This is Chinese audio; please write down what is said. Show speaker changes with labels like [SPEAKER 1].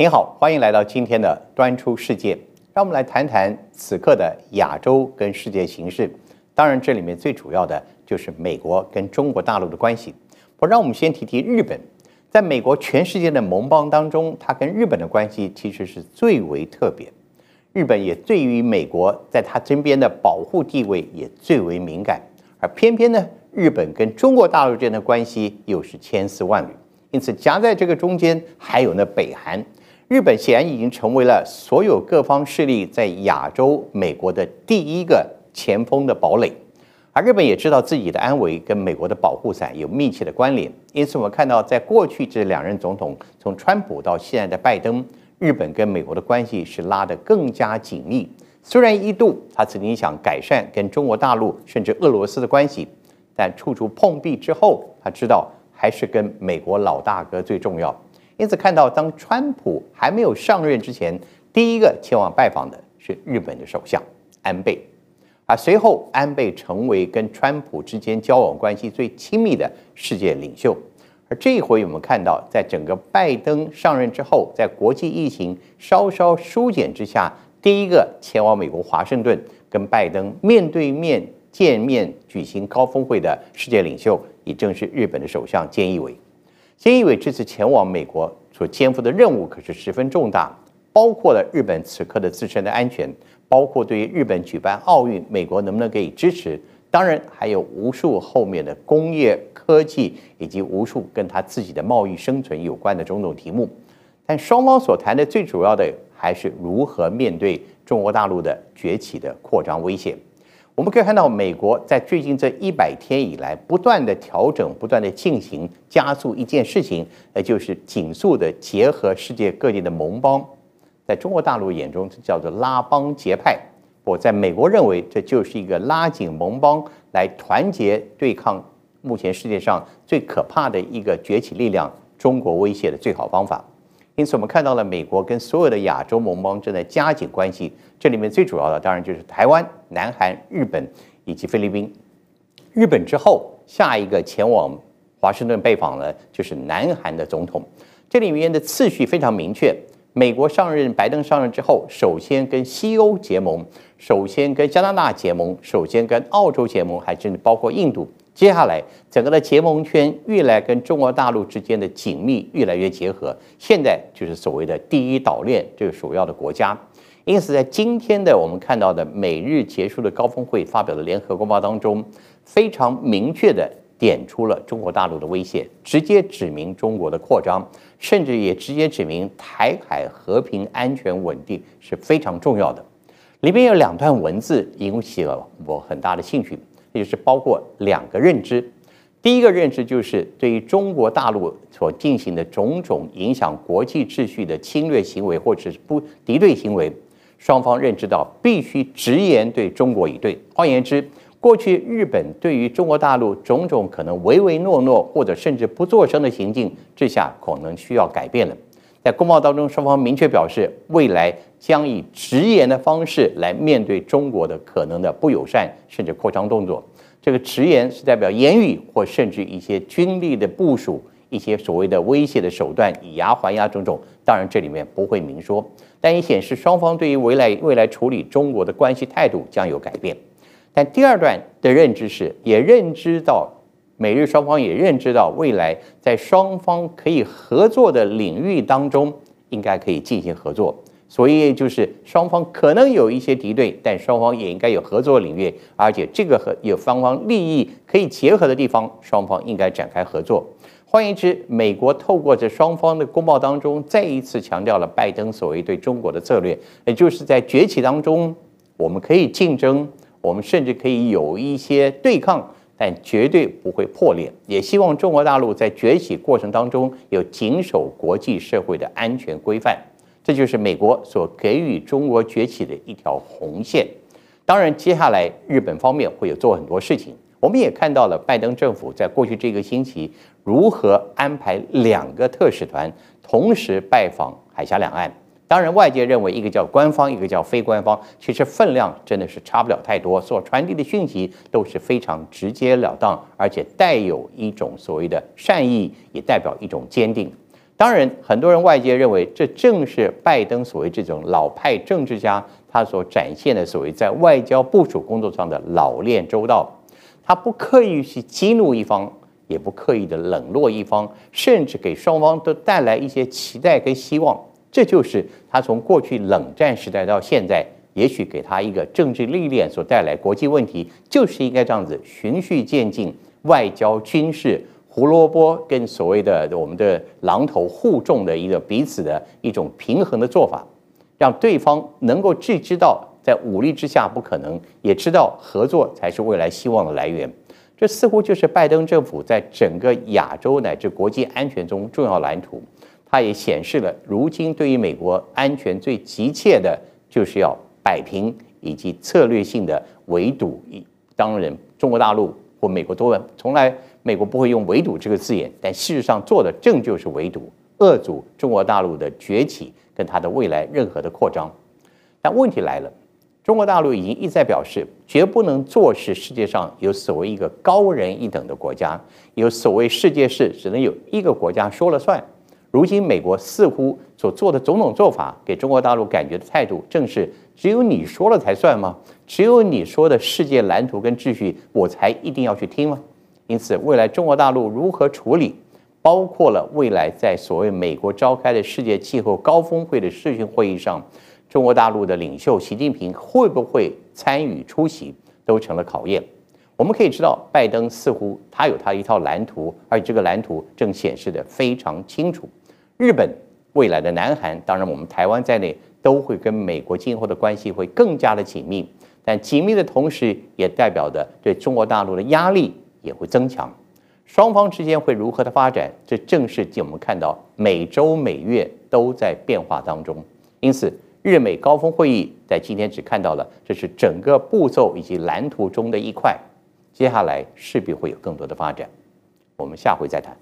[SPEAKER 1] 您好，欢迎来到今天的端出世界。让我们来谈谈此刻的亚洲跟世界形势。当然，这里面最主要的就是美国跟中国大陆的关系。不，让我们先提提日本。在美国全世界的盟邦当中，它跟日本的关系其实是最为特别。日本也对于美国在他身边的保护地位也最为敏感，而偏偏呢，日本跟中国大陆之间的关系又是千丝万缕。因此，夹在这个中间还有那北韩。日本显然已经成为了所有各方势力在亚洲、美国的第一个前锋的堡垒。而日本也知道自己的安危跟美国的保护伞有密切的关联。因此，我们看到在过去这两任总统，从川普到现在的拜登，日本跟美国的关系是拉得更加紧密。虽然一度他曾经想改善跟中国大陆甚至俄罗斯的关系，但处处碰壁之后，他知道。还是跟美国老大哥最重要，因此看到当川普还没有上任之前，第一个前往拜访的是日本的首相安倍，而随后安倍成为跟川普之间交往关系最亲密的世界领袖。而这一回我们看到，在整个拜登上任之后，在国际疫情稍稍疏解之下，第一个前往美国华盛顿跟拜登面对面见面举行高峰会的世界领袖。也正是日本的首相菅义伟，菅义伟这次前往美国所肩负的任务可是十分重大，包括了日本此刻的自身的安全，包括对于日本举办奥运，美国能不能给予支持，当然还有无数后面的工业科技以及无数跟他自己的贸易生存有关的种种题目。但双方所谈的最主要的还是如何面对中国大陆的崛起的扩张威胁。我们可以看到，美国在最近这一百天以来，不断的调整，不断的进行加速一件事情，那就是紧速的结合世界各地的盟邦。在中国大陆眼中，这叫做拉帮结派；我在美国认为，这就是一个拉紧盟邦来团结对抗目前世界上最可怕的一个崛起力量——中国威胁的最好方法。因此，我们看到了美国跟所有的亚洲盟邦正在加紧关系。这里面最主要的当然就是台湾、南韩、日本以及菲律宾。日本之后，下一个前往华盛顿拜访的就是南韩的总统。这里面的次序非常明确：美国上任，拜登上任之后，首先跟西欧结盟，首先跟加拿大结盟，首先跟澳洲结盟，还甚至包括印度。接下来，整个的结盟圈越来跟中国大陆之间的紧密越来越结合，现在就是所谓的第一岛链这个首要的国家。因此，在今天的我们看到的美日结束的高峰会发表的联合公报当中，非常明确地点出了中国大陆的威胁，直接指明中国的扩张，甚至也直接指明台海和平安全稳定是非常重要的。里面有两段文字引起了我很大的兴趣。也就是包括两个认知，第一个认知就是对于中国大陆所进行的种种影响国际秩序的侵略行为或者是不敌对行为，双方认知到必须直言对中国以对。换言之，过去日本对于中国大陆种种可能唯唯诺诺或者甚至不作声的行径之下，可能需要改变了。在公报当中，双方明确表示，未来将以直言的方式来面对中国的可能的不友善甚至扩张动作。这个直言是代表言语或甚至一些军力的部署，一些所谓的威胁的手段，以牙还牙种种。当然，这里面不会明说，但也显示双方对于未来未来处理中国的关系态度将有改变。但第二段的认知是，也认知到。美日双方也认知到，未来在双方可以合作的领域当中，应该可以进行合作。所以就是双方可能有一些敌对，但双方也应该有合作领域，而且这个和有双方利益可以结合的地方，双方应该展开合作。换言之，美国透过这双方的公报当中，再一次强调了拜登所谓对中国的策略，也就是在崛起当中，我们可以竞争，我们甚至可以有一些对抗。但绝对不会破裂，也希望中国大陆在崛起过程当中有谨守国际社会的安全规范，这就是美国所给予中国崛起的一条红线。当然，接下来日本方面会有做很多事情，我们也看到了拜登政府在过去这个星期如何安排两个特使团同时拜访海峡两岸。当然，外界认为一个叫官方，一个叫非官方，其实分量真的是差不了太多，所传递的讯息都是非常直截了当，而且带有一种所谓的善意，也代表一种坚定。当然，很多人外界认为，这正是拜登所谓这种老派政治家他所展现的所谓在外交部署工作上的老练周到。他不刻意去激怒一方，也不刻意的冷落一方，甚至给双方都带来一些期待跟希望。这就是他从过去冷战时代到现在，也许给他一个政治历练所带来国际问题，就是应该这样子循序渐进，外交军事。胡萝卜跟所谓的我们的榔头互重的一个彼此的一种平衡的做法，让对方能够既知道在武力之下不可能，也知道合作才是未来希望的来源。这似乎就是拜登政府在整个亚洲乃至国际安全中重要蓝图。它也显示了如今对于美国安全最急切的就是要摆平以及策略性的围堵。当然，中国大陆或美国都从来。美国不会用围堵这个字眼，但事实上做的正就是围堵，遏阻中国大陆的崛起跟它的未来任何的扩张。但问题来了，中国大陆已经一再表示，绝不能坐视世界上有所谓一个高人一等的国家，有所谓世界事只能有一个国家说了算。如今美国似乎所做的种种做法，给中国大陆感觉的态度，正是只有你说了才算吗？只有你说的世界蓝图跟秩序，我才一定要去听吗？因此，未来中国大陆如何处理，包括了未来在所谓美国召开的世界气候高峰会的视讯会议上，中国大陆的领袖习近平会不会参与出席，都成了考验。我们可以知道，拜登似乎他有他一套蓝图，而这个蓝图正显示得非常清楚。日本、未来的南韩，当然我们台湾在内，都会跟美国今后的关系会更加的紧密，但紧密的同时，也代表着对中国大陆的压力。也会增强，双方之间会如何的发展？这正是我们看到每周每月都在变化当中。因此，日美高峰会议在今天只看到了这是整个步骤以及蓝图中的一块，接下来势必会有更多的发展。我们下回再谈。